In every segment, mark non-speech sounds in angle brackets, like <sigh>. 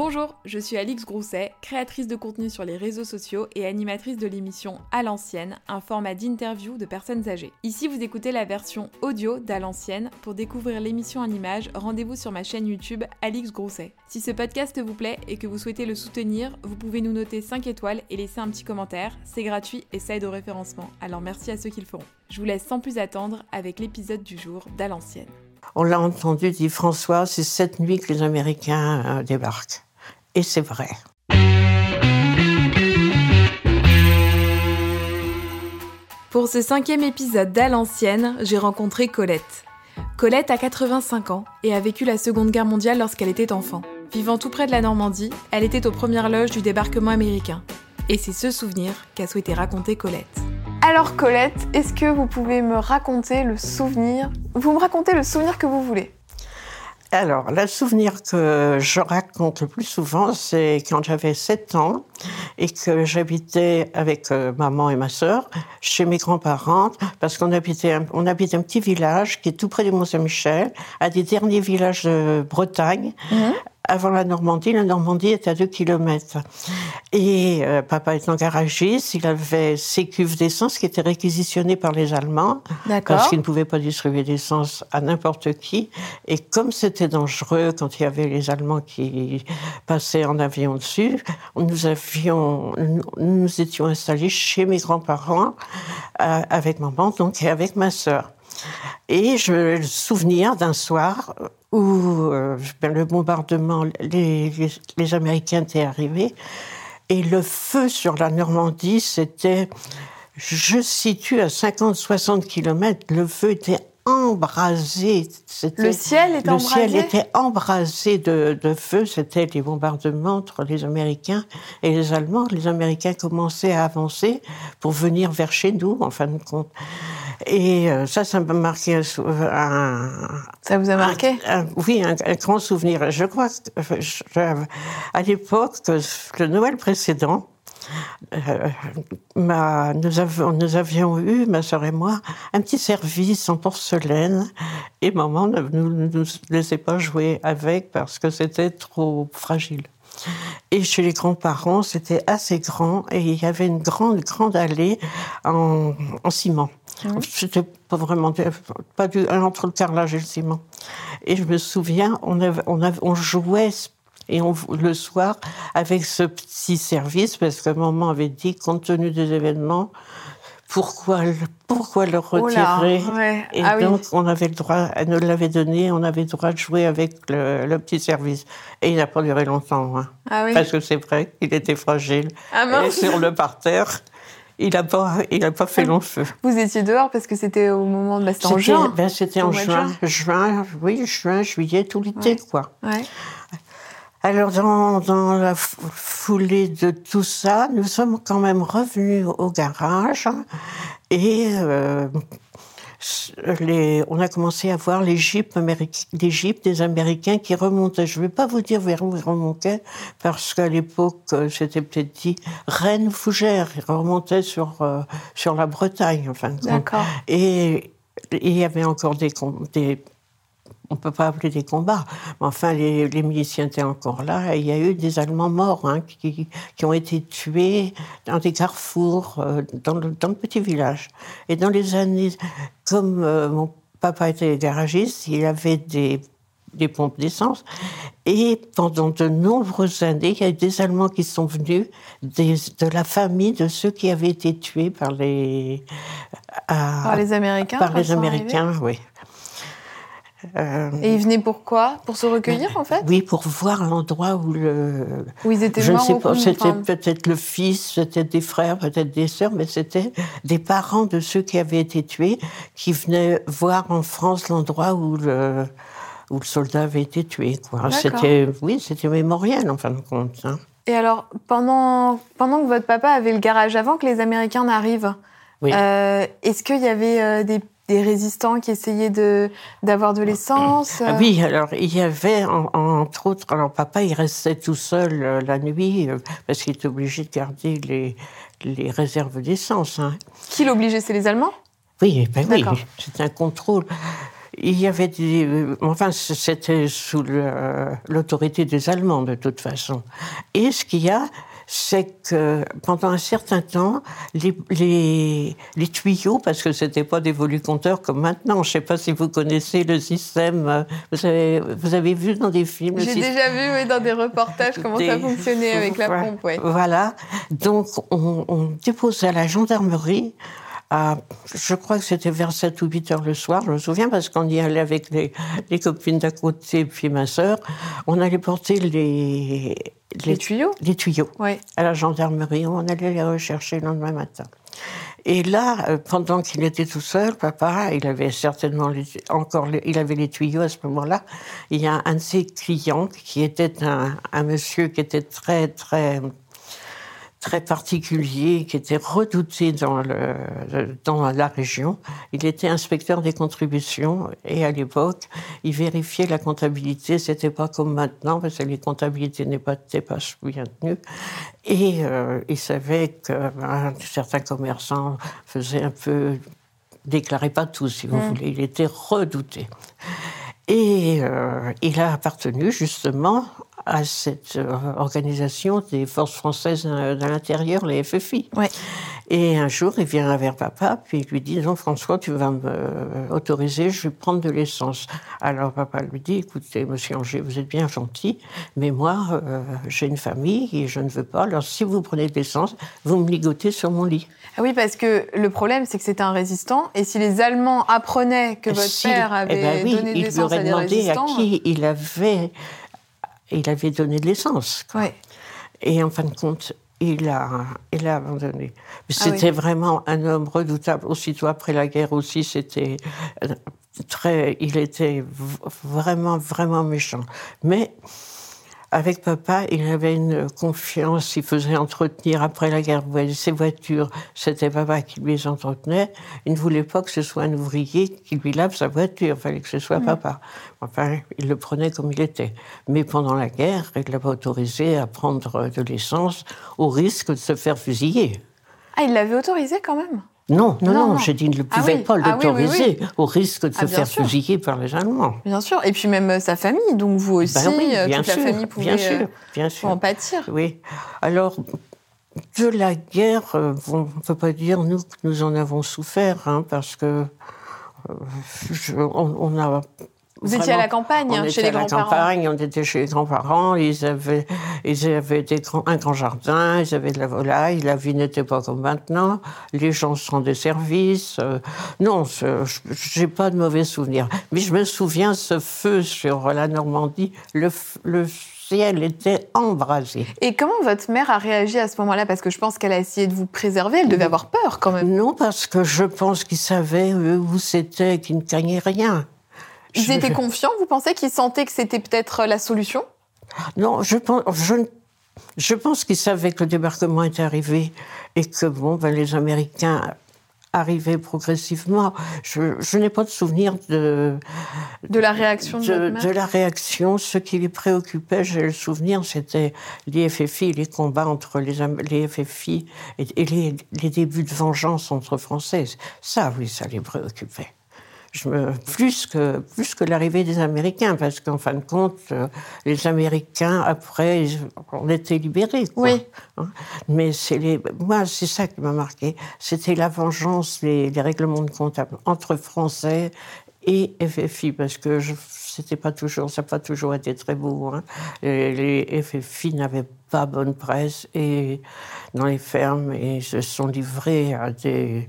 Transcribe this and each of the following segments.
Bonjour, je suis Alix Grousset, créatrice de contenu sur les réseaux sociaux et animatrice de l'émission À l'ancienne, un format d'interview de personnes âgées. Ici, vous écoutez la version audio d'À l'ancienne. Pour découvrir l'émission en images, rendez-vous sur ma chaîne YouTube Alix Grousset. Si ce podcast vous plaît et que vous souhaitez le soutenir, vous pouvez nous noter 5 étoiles et laisser un petit commentaire. C'est gratuit et ça aide au référencement. Alors merci à ceux qui le feront. Je vous laisse sans plus attendre avec l'épisode du jour d'À l'ancienne. On l'a entendu, dit François, c'est cette nuit que les Américains euh, débarquent. Et c'est vrai. Pour ce cinquième épisode d'À l'ancienne, j'ai rencontré Colette. Colette a 85 ans et a vécu la Seconde Guerre mondiale lorsqu'elle était enfant. Vivant tout près de la Normandie, elle était aux premières loges du débarquement américain. Et c'est ce souvenir qu'a souhaité raconter Colette. Alors Colette, est-ce que vous pouvez me raconter le souvenir? Vous me racontez le souvenir que vous voulez. Alors, le souvenir que je raconte le plus souvent, c'est quand j'avais 7 ans et que j'habitais avec euh, maman et ma sœur chez mes grands-parents, parce qu'on habitait, on habite un petit village qui est tout près du Mont-Saint-Michel, un des derniers villages de Bretagne, Mhm. Avant la Normandie. La Normandie est à 2 kilomètres. Et euh, papa étant garagiste, il avait ses cuves d'essence qui étaient réquisitionnées par les Allemands parce qu'ils ne pouvaient pas distribuer d'essence à n'importe qui. Et comme c'était dangereux quand il y avait les Allemands qui passaient en avion dessus, nous avions, nous nous étions installés chez mes grands-parents euh, avec maman donc et avec ma sœur. Et je me souvenir d'un soir où euh, ben, le bombardement, les, les, les Américains étaient arrivés, et le feu sur la Normandie, c'était, je situe à 50-60 kilomètres, le feu était embrasé. C'était- Le ciel était le embrasé? ciel était embrasé de, de feu. C'était les bombardements entre les Américains et les Allemands. Les Américains commençaient à avancer pour venir vers chez nous, en fin de compte. Et euh, ça, ça m'a marqué un, sou- un, Ça vous a marqué? un- un- oui, un, grand souvenir. Je crois que euh, je- à l'époque, le Noël précédent, euh, ma- nous, avions, nous avions eu, ma sœur et moi, un petit service en porcelaine et maman ne nous, nous laissait pas jouer avec parce que c'était trop fragile. Et chez les grands-parents, c'était assez grand et il y avait une grande, grande allée en, en ciment. C'était pas vraiment pas du entre le carrelage et le ciment. Et je me souviens, on, avait, on, avait, on jouait et on, le soir avec ce petit service parce que maman avait dit, compte tenu des événements, pourquoi, le- pourquoi le Oh là, retirer ouais. Et Ah oui. donc, on avait le droit, elle nous l'avait donné, on avait le droit de jouer avec le, le petit service. Et il n'a pas duré longtemps, hein. Ah oui. parce que c'est vrai, il était fragile. Ah Et sur le parterre, il n'a pas, il a pas fait long feu. Vous étiez dehors parce que c'était au moment de c'était en C'était juin. ben, c'était en de juin, juin, oui, juin, juillet, tout l'été, quoi. Ouais. Alors, dans, dans la foulée de tout ça, nous sommes quand même revenus au garage et euh, les, on a commencé à voir les jeeps, des Américains qui remontaient. Je ne vais pas vous dire vers où ils remontaient, parce qu'à l'époque, euh, c'était peut-être dit Rennes, Fougères. Ils remontaient sur, euh, sur la Bretagne, enfin. D'accord. Et il y avait encore des, des on peut pas appeler des combats, mais enfin, les, les miliciens étaient encore là. Et il y a eu des Allemands morts hein, qui, qui ont été tués dans des carrefours, euh, dans, le, dans le petit village. Et dans les années, comme euh, mon papa était garagiste, il avait des, des pompes d'essence. Et pendant de nombreuses années, il y a eu des Allemands qui sont venus des, de la famille de ceux qui avaient été tués par les, à- Par les Américains. par les Américains, oui. Euh, Et ils venaient pour quoi? Pour se recueillir en fait? oui, pour voir l'endroit où le. Où ils étaient Je ne sais pas, c'était peut-être le fils, peut-être des frères, peut-être des sœurs, mais c'était des parents de ceux qui avaient été tués qui venaient voir en France l'endroit où le, où le soldat avait été tué. Quoi. C'était, oui, c'était mémoriel en fin de compte. hein. Et alors, pendant, pendant que votre papa avait le garage, avant que les Américains n'arrivent, Oui. euh, est-ce qu'il y avait euh, des, des résistants qui essayaient de, d'avoir de l'essence Ah oui, alors il y avait en- entre autres, alors papa il restait tout seul euh, la nuit euh, parce qu'il était obligé de garder les, les réserves d'essence. hein. Qui l'obligeait C'est les Allemands? Oui, ben oui, c'est un contrôle. il y avait des. Enfin, c'était sous l'autorité des Allemands, de toute façon. Et ce qu'il y a, c'est que pendant un certain temps, les, les, les tuyaux, parce que c'était pas des volucompteurs comme maintenant, je sais pas si vous connaissez le système, euh, vous avez, vous avez vu dans des films. J'ai déjà vu oui, dans des reportages <laughs> comment ça fonctionnait avec la <laughs> pompe. Ouais. Voilà, donc on, on déposait à la gendarmerie je crois que c'était vers 7 ou 8 heures le soir, je me souviens, parce qu'on y allait avec les, les copines d'à côté, puis ma sœur. On allait porter les, les, tuyaux? Les tuyaux à la gendarmerie. On allait les rechercher le lendemain matin. Et là, euh, pendant qu'il était tout seul, papa, il avait certainement encore, il avait les tuyaux à ce moment-là. Il y a un de ses clients qui était un, un monsieur qui était très, très très particulier qui était redouté dans, le, dans la région. Il était inspecteur des contributions et à l'époque, il vérifiait la comptabilité. C'était pas comme maintenant parce que les comptabilités n'étaient pas bien tenues. Et euh, il savait que ben, certains commerçants faisaient un peu, déclaraient pas tout, si vous mmh. voulez. Il était redouté. Et euh, il a appartenu justement à cette euh, organisation des forces françaises de l'intérieur, les FFI. Ouais. Et un jour, il vient vers papa, puis il lui dit Non, François, tu vas m'autoriser, je vais prendre de l'essence. Alors papa lui dit Écoutez, monsieur Angers, vous êtes bien gentil, mais moi, euh, j'ai une famille et je ne veux pas. Alors si vous prenez de l'essence, vous me ligotez sur mon lit. Ah oui, parce que le problème, c'est que c'était un résistant, et si les Allemands apprenaient que votre père eh avait ben oui, donné de l'essence à des résistants. à qui il avait il avait donné de l'essence. Et en fin de compte, il a, il a abandonné. Ah c'était vraiment un homme redoutable. Aussitôt après la guerre aussi, c'était euh, très, il était vraiment, vraiment méchant. Mais avec papa, il avait une confiance, il faisait entretenir après la guerre ses voitures, c'était papa qui les entretenait. Il ne voulait pas que ce soit un ouvrier qui lui lave sa voiture, il fallait que ce soit mm. papa. Enfin, il le prenait comme il était. Mais pendant la guerre, il l'avait autorisé à prendre de l'essence au risque de se faire fusiller. Ah, il l'avait autorisé quand même non, non, non, j'ai dit ne ah pouvait pas ah l'autoriser au risque de se ah, faire fusiller par les Allemands. Bien sûr, et puis même euh, sa famille, donc vous aussi, ben oui, euh, toute sûr, la famille pouvait bien sûr, bien sûr. en pâtir. Oui. Alors, de la guerre, euh, on ne peut pas dire nous que nous en avons souffert, hein, parce que on, a vous étiez à la campagne, on chez les grands-parents. à la campagne, on était chez les grands-parents. Ils avaient, ils avaient des un grand jardin, ils avaient de la volaille. La vie n'était pas comme maintenant. Les gens sont des services. Euh, non, j'ai pas de mauvais souvenirs. Mais je me souviens ce feu sur la Normandie. Le, le ciel était embrasé. Et comment votre mère a réagi à ce moment-là? Parce que je pense qu'elle a essayé de vous préserver. Elle devait avoir peur quand même. Non, parce que je pense qu'ils savaient où c'était, qu'ils ne craignaient rien. Ils étaient confiants Vous pensez qu'ils sentaient que c'était peut-être la solution? Non, je pense, je, je pense qu'ils savaient que le débarquement était arrivé et que bon, ben, les Américains arrivaient progressivement. Je, je n'ai pas de souvenir de de la réaction de, de, de la réaction. Ce qui les préoccupait, j'ai le souvenir, c'était les FFI, les combats entre les, les FFI et, et les, les débuts de vengeance entre Françaises. Ça, oui, ça les préoccupait plus que, plus que l'arrivée des Américains, parce qu'en fin de compte, euh, les Américains, après, on était libérés. Oui. Hein. Mais c'est les, moi, c'est ça qui m'a marqué. C'était la vengeance, les, règlements de compte entre Français et FFI, parce que c'était pas toujours, ça n'a pas toujours été très beau. Hein. Les, les FFI n'avaient pas bonne presse et dans les fermes et se sont livrés à des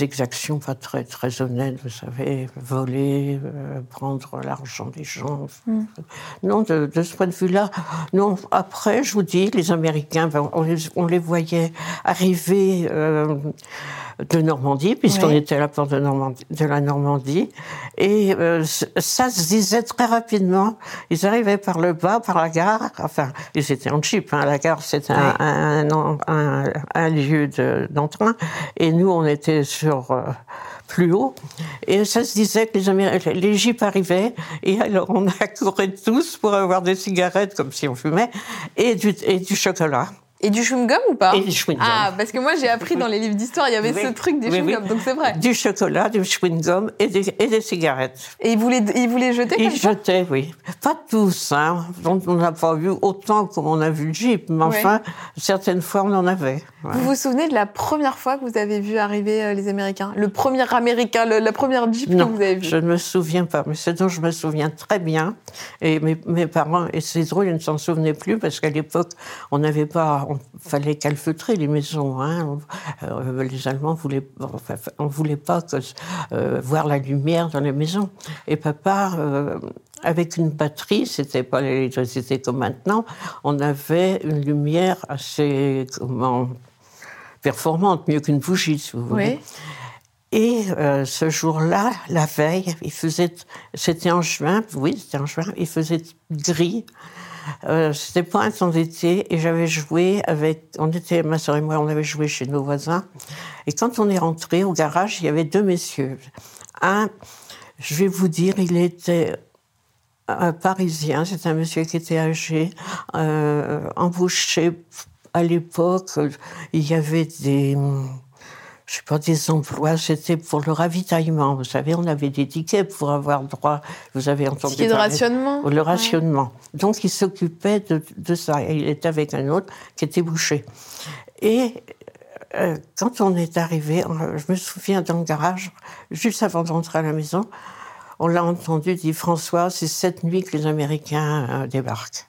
exactions pas très, très honnêtes, vous savez, voler, euh, prendre l'argent des gens. Mm. Non, de, ce point de vue-là, non. Après, je vous dis, les Américains, ben, on, les, on les voyait arriver. Euh, de Normandie, puisqu'on était à la porte de, Normandie, de la Normandie. Et euh, ça se disait très rapidement. Ils arrivaient par le bas, par la gare. Enfin, ils étaient en jeep. Hein. La gare, c'était un, un, un, lieu d'entrain. et nous, on était sur... Euh, plus haut. Et ça se disait que les, Américains, les jeeps arrivaient, et alors on accourait tous pour avoir des cigarettes, comme si on fumait, et du, et du chocolat. Et du chewing-gum ou pas Et du chewing-gum. Ah, parce que moi j'ai appris dans les livres d'histoire, il y avait Oui. ce truc du Oui, chewing-gum, oui. donc c'est vrai. Du chocolat, du chewing-gum et des, et des cigarettes. Et ils voulaient, ils voulaient jeter Ils jetaient, oui. Pas tous, hein. Donc, on n'a pas vu autant comme on a vu le Jeep, mais enfin, certaines fois, on en avait. ouais. Vous vous souvenez de la première fois que vous avez vu arriver euh, les Américains? Le premier Américain, le- la première Jeep Non, que vous avez vue? je ne me souviens pas, mais c'est dont je me souviens très bien. Et mes, mes parents, et c'est drôle, ils ne s'en souvenaient plus parce qu'à l'époque, on n'avait pas, on fallait calfeutrer les maisons. Hein. Euh, les Allemands voulaient, enfin, on voulait pas que, euh, voir la lumière dans les maisons. Et papa, euh, avec une batterie, c'était pas l'électricité comme maintenant, on avait une lumière assez, comment, performante, mieux qu'une bougie, si vous voulez. Oui. Et euh, ce jour-là, la veille, il faisait, c'était en juin, oui, c'était en juin, il faisait gris. Euh, c'était un temps d'été et j'avais joué avec, on était, ma soeur et moi, on avait joué chez nos voisins. Et quand on est rentré au garage, il y avait deux messieurs. Un, je vais vous dire, il était un parisien, c'est un monsieur qui était âgé, euh, embauché à l'époque, il y avait des, je sais pas, des emplois, c'était pour le ravitaillement. Vous savez, on avait des tickets pour avoir droit, vous avez entendu Ticket de rationnement Le rationnement. Donc, il s'occupait de, de ça. Et il était avec un autre qui était bouché. Et euh, quand on est arrivé, je me souviens dans le garage, juste avant d'entrer à la maison, on l'a entendu dire François, c'est cette nuit que les Américains euh, débarquent.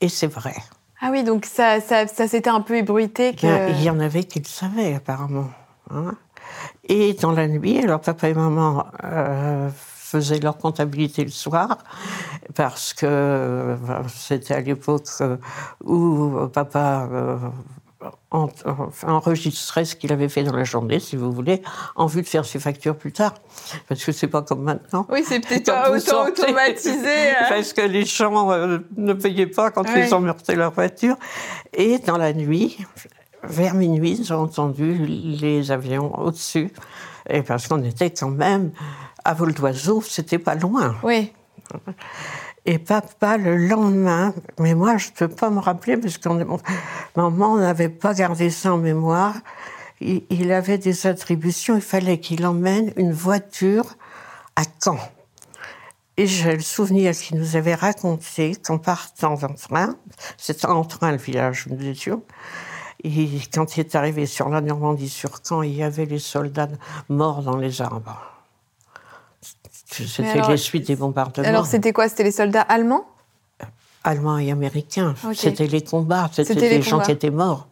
Et c'est vrai. Ah oui, donc ça, ça, ça s'était un peu ébruité que... A- Il y en avait qui le savaient, apparemment. Hein. Et dans la nuit, alors papa et maman euh, faisaient leur comptabilité le soir, parce que euh, c'était à l'époque euh, où papa euh, en- enregistrait ce qu'il avait fait dans la journée, si vous voulez, en vue de faire ses factures plus tard. Parce que c'est pas comme maintenant. Oui, c'est peut-être pas autant sortez- automatisé. hein. <laughs> Parce que les gens euh, ne payaient pas quand Ouais. ils emmeurtaient leur voiture. Et dans la nuit, vers minuit, ont entendu les avions au-dessus. Et parce qu'on était quand même à vol d'oiseau, c'était pas loin. Oui. Et papa, le lendemain, mais moi, je ne peux pas me rappeler, parce que maman n'avait pas gardé ça en mémoire. Il, il avait des attributions, il fallait qu'il emmène une voiture à Caen. Et j'ai le souvenir qu'il nous avait raconté qu'en partant en train, c'était en train le village où nous étions, et quand il est arrivé sur la Normandie, sur Caen, il y avait les soldats morts dans les arbres. C'était les suites des bombardements Alors c'était quoi? C'était les soldats allemands? Allemands et américains. Ok. C'était les combats, c'était les, gens combats. qui étaient morts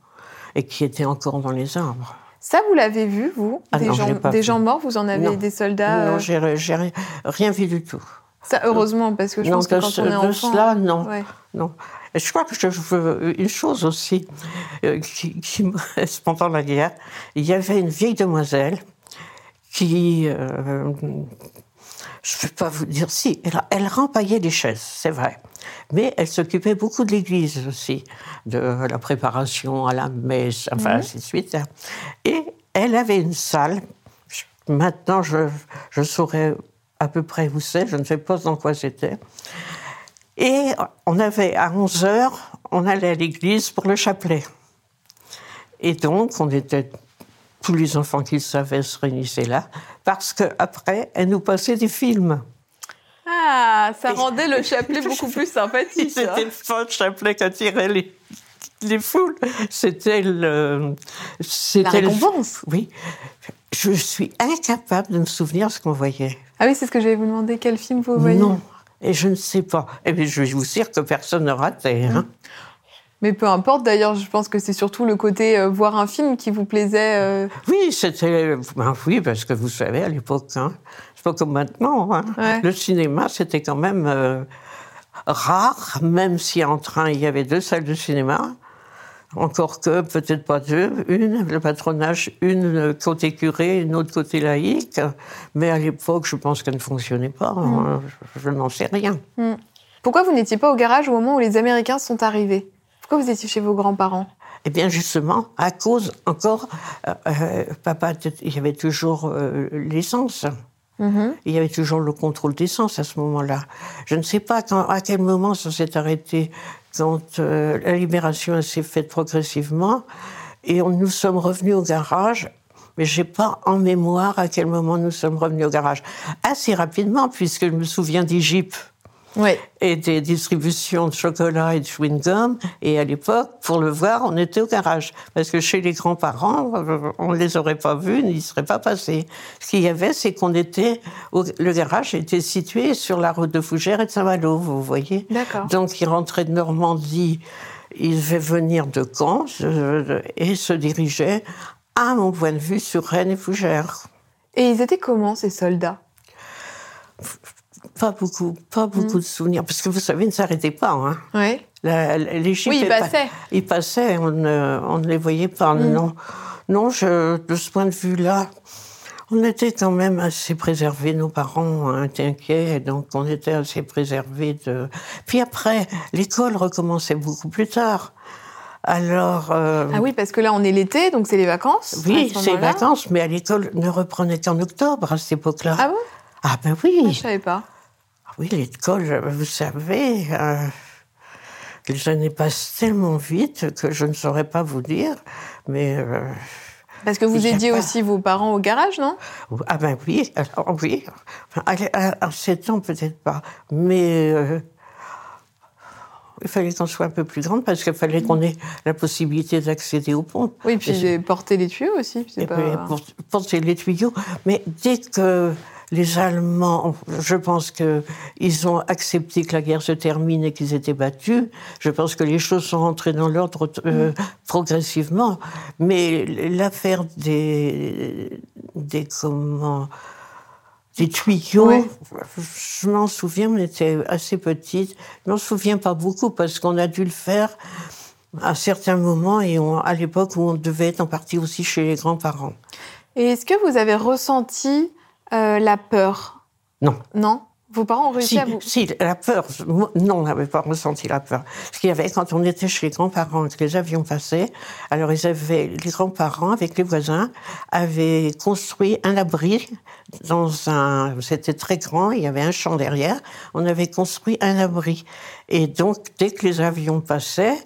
et qui étaient encore dans les arbres. Ça, vous l'avez vu, vous? Ah Des, non, gens, des morts, vous en avez Non. des soldats non, euh, j'ai rien vu du tout. Ça, heureusement, parce que je non, pense que de, quand on est de enfant... cela, non. Ouais. non. Et je crois que je veux une chose aussi euh, qui, qui me reste pendant la guerre. Il y avait une vieille demoiselle qui, euh, je ne peux pas vous dire si, elle, elle rempaillait les chaises, c'est vrai. Mais elle s'occupait beaucoup de l'église aussi, de la préparation à la messe, enfin ainsi de suite. Et elle avait une salle. Maintenant, je, je saurais à peu près où c'est, je ne sais pas dans quoi c'était. Et on avait, à 11 heures, on allait à l'église pour le chapelet. Et donc, on était, tous les enfants qui le savaient se réunissaient là, parce qu'après, elle nous passait des films. Ah, ça rendait le chapelet beaucoup plus sympathique. <laughs> hein. C'était le faux chapelet qui attirait les, les foules. C'était le. La le- récompense. Oui. Je suis incapable de me souvenir ce qu'on voyait. Ah oui, c'est ce que j'allais vous demander. Quel film vous voyez? Non. Et je ne sais pas. Et bien, je vais vous dire que personne ne ratait. Hein. Mais peu importe, d'ailleurs, je pense que c'est surtout le côté euh, voir un film qui vous plaisait. euh, Oui, c'était. ben oui, parce que vous savez, à l'époque, hein, c'est pas comme maintenant. hein. Ouais. Le cinéma, c'était quand même euh, rare, même si en train, il y avait deux salles de cinéma. Encore que, peut-être pas deux, une, le patronage, une côté curé, une autre côté laïque. Mais à l'époque, je pense qu'elle ne fonctionnait pas. hein. Je, je n'en sais rien. Pourquoi vous n'étiez pas au garage au moment où les Américains sont arrivés? Pourquoi vous étiez chez vos grands-parents? Eh bien, justement, à cause encore, euh, euh, papa, il y avait toujours euh, l'essence. Mhm. Il y avait toujours le contrôle d'essence à ce moment-là. Je ne sais pas quand- à quel moment ça s'est arrêté quand euh, la libération s'est faite progressivement, et on, nous sommes revenus au garage mais je n'ai pas en mémoire à quel moment nous sommes revenus au garage. Assez rapidement, puisque je me souviens des Et des distributions de chocolat et de chewing-gum. Et à l'époque, pour le voir, on était au garage. Parce que chez les grands-parents, on ne les aurait pas vus, ils ne seraient pas passés. Ce qu'il y avait, c'est qu'on était. le garage était situé sur la route de Fougères et de Saint-Malo, vous voyez. D'accord. Donc, ils rentraient de Normandie, ils devaient venir de Caen et se dirigeaient à mon point de vue, sur Rennes et Fougères. Et ils étaient comment, ces soldats? Pas beaucoup, pas beaucoup hmm. de souvenirs, parce que vous savez, ils ne s'arrêtaient pas. Hein. Oui. les oui, ils passaient. ils passaient, on ne, on ne, les voyait pas. Hmm. Non, non je, de ce point de vue-là, on était quand même assez préservés, nos parents étaient inquiets, donc on était assez préservés de... Puis après, l'école recommençait beaucoup plus tard. Alors. Euh, ah oui, parce que là, on est l'été, donc c'est les vacances. Oui, c'est les vacances, mais à l'école, ne reprenait qu'en octobre à cette époque-là. Ah bon? Ah ben oui. Ah, je savais pas. Oui, l'école, vous savez, euh, les années passent tellement vite que je ne saurais pas vous dire, mais. Euh, parce que vous aidiez aussi vos parents au garage, non? Ah ben oui, alors, oui. À, à 7 ans, peut-être pas, mais euh, il fallait qu'on soit un peu plus grande parce qu'il fallait qu'on ait la possibilité d'accéder au pont. Oui, puis porter les tuyaux aussi. Pas... porter les tuyaux. Mais dès que les Allemands, je pense qu'ils ont accepté que la guerre se termine et qu'ils étaient battus. Je pense que les choses sont rentrées dans l'ordre euh, mm. progressivement. Mais l'affaire des, des comment, des tuyaux. Je m'en souviens, on était assez petite. Je m'en souviens pas beaucoup parce qu'on a dû le faire à certains moments et à l'époque où on devait être en partie aussi chez les grands-parents. Et est-ce que vous avez ressenti euh, la peur Non. Non? Vos parents ont réussi à vous... Si, la peur. Non, on n'avait pas ressenti la peur. Ce qu'il y avait, quand on était chez les grands-parents et que les avions passaient, alors ils avaient, les grands-parents, avec les voisins, avaient construit un abri dans un... C'était très grand, il y avait un champ derrière. On avait construit un abri. Et donc, dès que les avions passaient,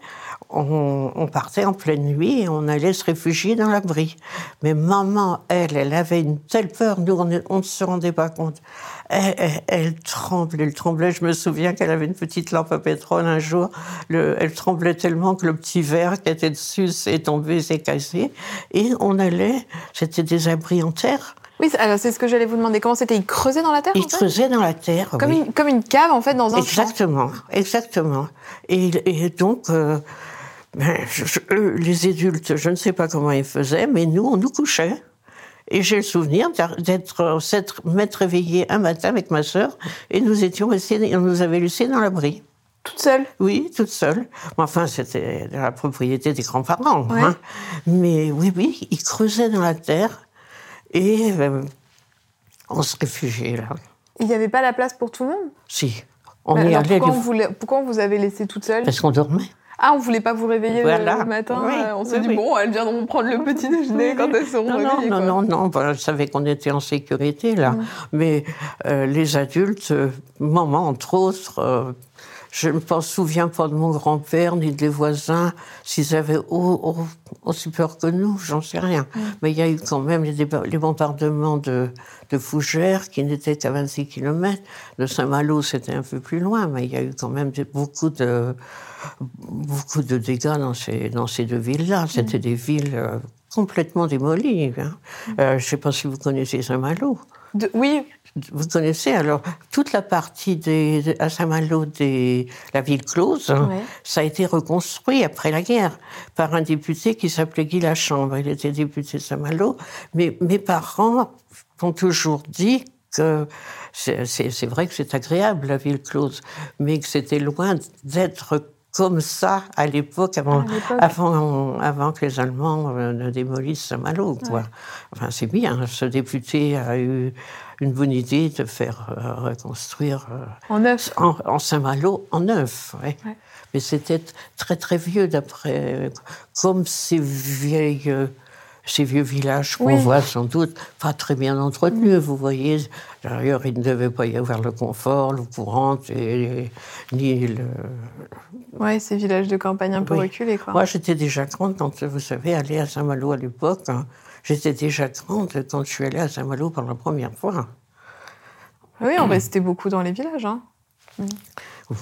on, partait en pleine nuit et on allait se réfugier dans l'abri. Mais maman, elle, elle avait une telle peur, nous, on ne se rendait pas compte. Elle, tremblait, elle tremblait. Je me souviens qu'elle avait une petite lampe à pétrole un jour. elle tremblait tellement que le petit verre qui était dessus s'est tombé, s'est cassé. Et on allait, c'était des abris en terre. Oui, alors c'est ce que j'allais vous demander. Comment c'était? Ils creusaient dans la terre Ils creusaient dans la terre, comme, une, comme une cave, en fait, dans un Exactement, exactement. Et, donc, euh, ben, les adultes, je ne sais pas comment ils faisaient, mais nous, on nous couchait. Et j'ai le souvenir d'être, m'être réveillée un matin avec ma sœur et nous étions restés, on nous avait laissés dans l'abri. Toute seule? Oui, toute seule. Enfin, c'était la propriété des grands-parents. Hein. Mais oui, oui, ils creusaient dans la terre et euh, on se réfugiait là. Il n'y avait pas la place pour tout le monde? Si. On y allait. Pourquoi, vous, pourquoi vous avez laissé toute seule? Parce qu'on dormait. Ah, on voulait pas vous réveiller le matin euh, On s'est dit, bon, elles viendront prendre le petit déjeuner quand elles seront non, réveillées. Non, non, non, non, je savais qu'on était en sécurité, là. Mais euh, les adultes, euh, maman, entre autres, je ne me souviens pas de mon grand-père ni des voisins, s'ils avaient aussi peur que nous, j'en sais rien. Mais il y a eu quand même les, les bombardements de, de Fougères, qui n'étaient qu'à 26 km. De Saint-Malo, c'était un peu plus loin, mais il y a eu quand même beaucoup de beaucoup de dégâts dans ces, dans ces deux villes-là. C'était des villes euh, complètement démolies. Hein. Euh, je ne sais pas si vous connaissez Saint-Malo. oui. Vous connaissez alors toute la partie des, à Saint-Malo de la ville close, hein, ça a été reconstruit après la guerre par un député qui s'appelait Guy Lachambre. Il était député de Saint-Malo. Mais mes parents ont toujours dit que c'est vrai que c'est agréable la ville close, mais que c'était loin d'être comme ça à l'époque, avant, avant, avant, que les Allemands euh, ne démolissent Saint-Malo. Quoi. Enfin, c'est bien. Ce député a eu une bonne idée de faire euh, reconstruire euh, en neuf, en, Saint-Malo en neuf. Ouais. Mais c'était très très vieux d'après, comme ces vieilles ces vieux villages qu'on voit sans doute pas très bien entretenus. Vous voyez, d'ailleurs, il ne devait pas y avoir le confort, l'eau courante, et, ni le. Oui, ces villages de campagne un peu reculés, quoi. Moi, j'étais déjà grande quand, vous savez, aller à Saint-Malo à l'époque. Hein. j'étais déjà grande quand je suis allée à Saint-Malo pour la première fois. Oui, on restait beaucoup dans les villages. Hein.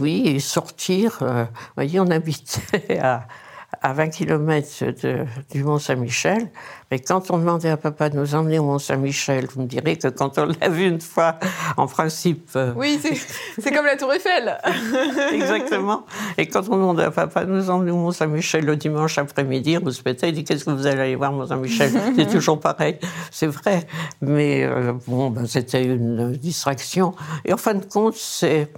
Oui, et sortir. Euh, vous voyez, on habitait <laughs> à, à 20 km du Mont-Saint-Michel. Mais quand on demandait à papa de nous emmener au Mont-Saint-Michel, vous me direz que quand on l'a vu une fois, en principe. Euh, oui, c'est comme la Tour Eiffel. <laughs> Exactement. Et quand on demandait à papa de nous emmener au Mont-Saint-Michel le dimanche après-midi, on se pétait, il dit Qu'est-ce que vous allez aller voir Mont-Saint-Michel? <laughs> C'est toujours pareil. C'est vrai. Mais euh, bon, ben, c'était une distraction. Et en fin de compte, c'est.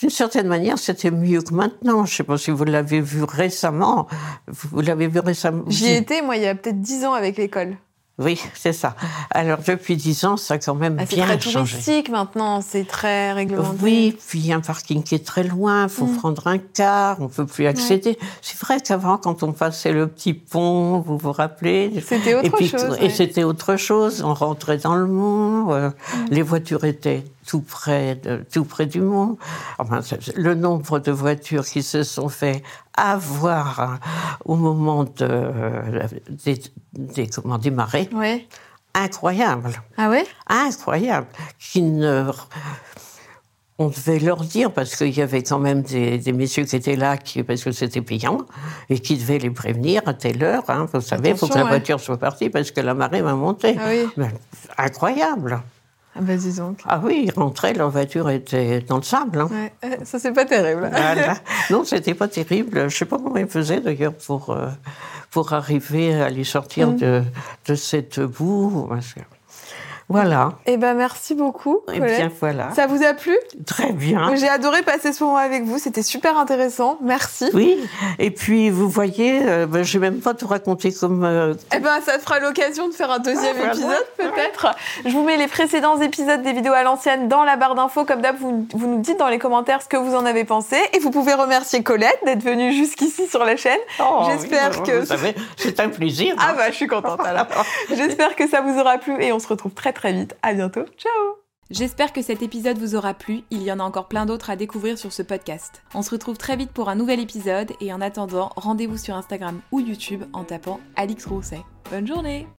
D'une certaine manière, c'était mieux que maintenant. Je ne sais pas si vous l'avez vu récemment. Vous l'avez vu récemment J'y étais, moi, il y a peut-être dix ans avec l'école. Oui, c'est ça. Alors depuis dix ans, ça a quand même ah, bien changé. C'est très touristique maintenant, c'est très réglementé. Oui, puis il y a un parking qui est très loin, il faut mm. prendre un car, on ne peut plus accéder. C'est vrai qu'avant, quand on passait le petit pont, vous vous rappelez? C'était autre chose. Et c'était autre chose, on rentrait dans le monde, euh, mm. les voitures étaient tout près, de, tout près du. Enfin, le nombre de voitures qui se sont fait avoir hein, au moment de, des, des, comment, des marées, incroyable. Ah oui Incroyable. Qui ne on devait leur dire, parce qu'il y avait quand même des, des, messieurs qui étaient là, qui, parce que c'était payant, et qui devaient les prévenir à telle heure. Hein, vous savez, il faut que la voiture soit partie parce que la marée va monter. Ah oui. incroyable. Ah bah donc. Ah oui, ils rentraient, leur voiture était dans le sable. Hein. Ouais, ça, c'est pas terrible. Non, c'était pas terrible. Je sais pas comment ils faisaient d'ailleurs pour, euh, pour arriver à les sortir mm. de, de cette boue. Voilà. Eh ben merci beaucoup. Eh bien voilà. Ça vous a plu? Très bien. J'ai adoré passer ce moment avec vous. C'était super intéressant. Merci. Oui. Et puis vous voyez, euh, ben, je vais même pas tout raconter comme. Euh, eh ben ça fera l'occasion de faire un deuxième ah, épisode peut-être. Je vous mets les précédents épisodes des vidéos à l'ancienne dans la barre d'infos. Comme d'hab, vous, vous nous dites dans les commentaires ce que vous en avez pensé. Et vous pouvez remercier Colette d'être venue jusqu'ici sur la chaîne. Oh, J'espère que. C'est un plaisir. Ah bah je suis contente alors. <laughs> J'espère que ça vous aura plu et on se retrouve très très vite. À bientôt. Ciao J'espère que cet épisode vous aura plu, il y en a encore plein d'autres à découvrir sur ce podcast. On se retrouve très vite pour un nouvel épisode et en attendant, rendez-vous sur Instagram ou YouTube en tapant Alix Rousset. Bonne journée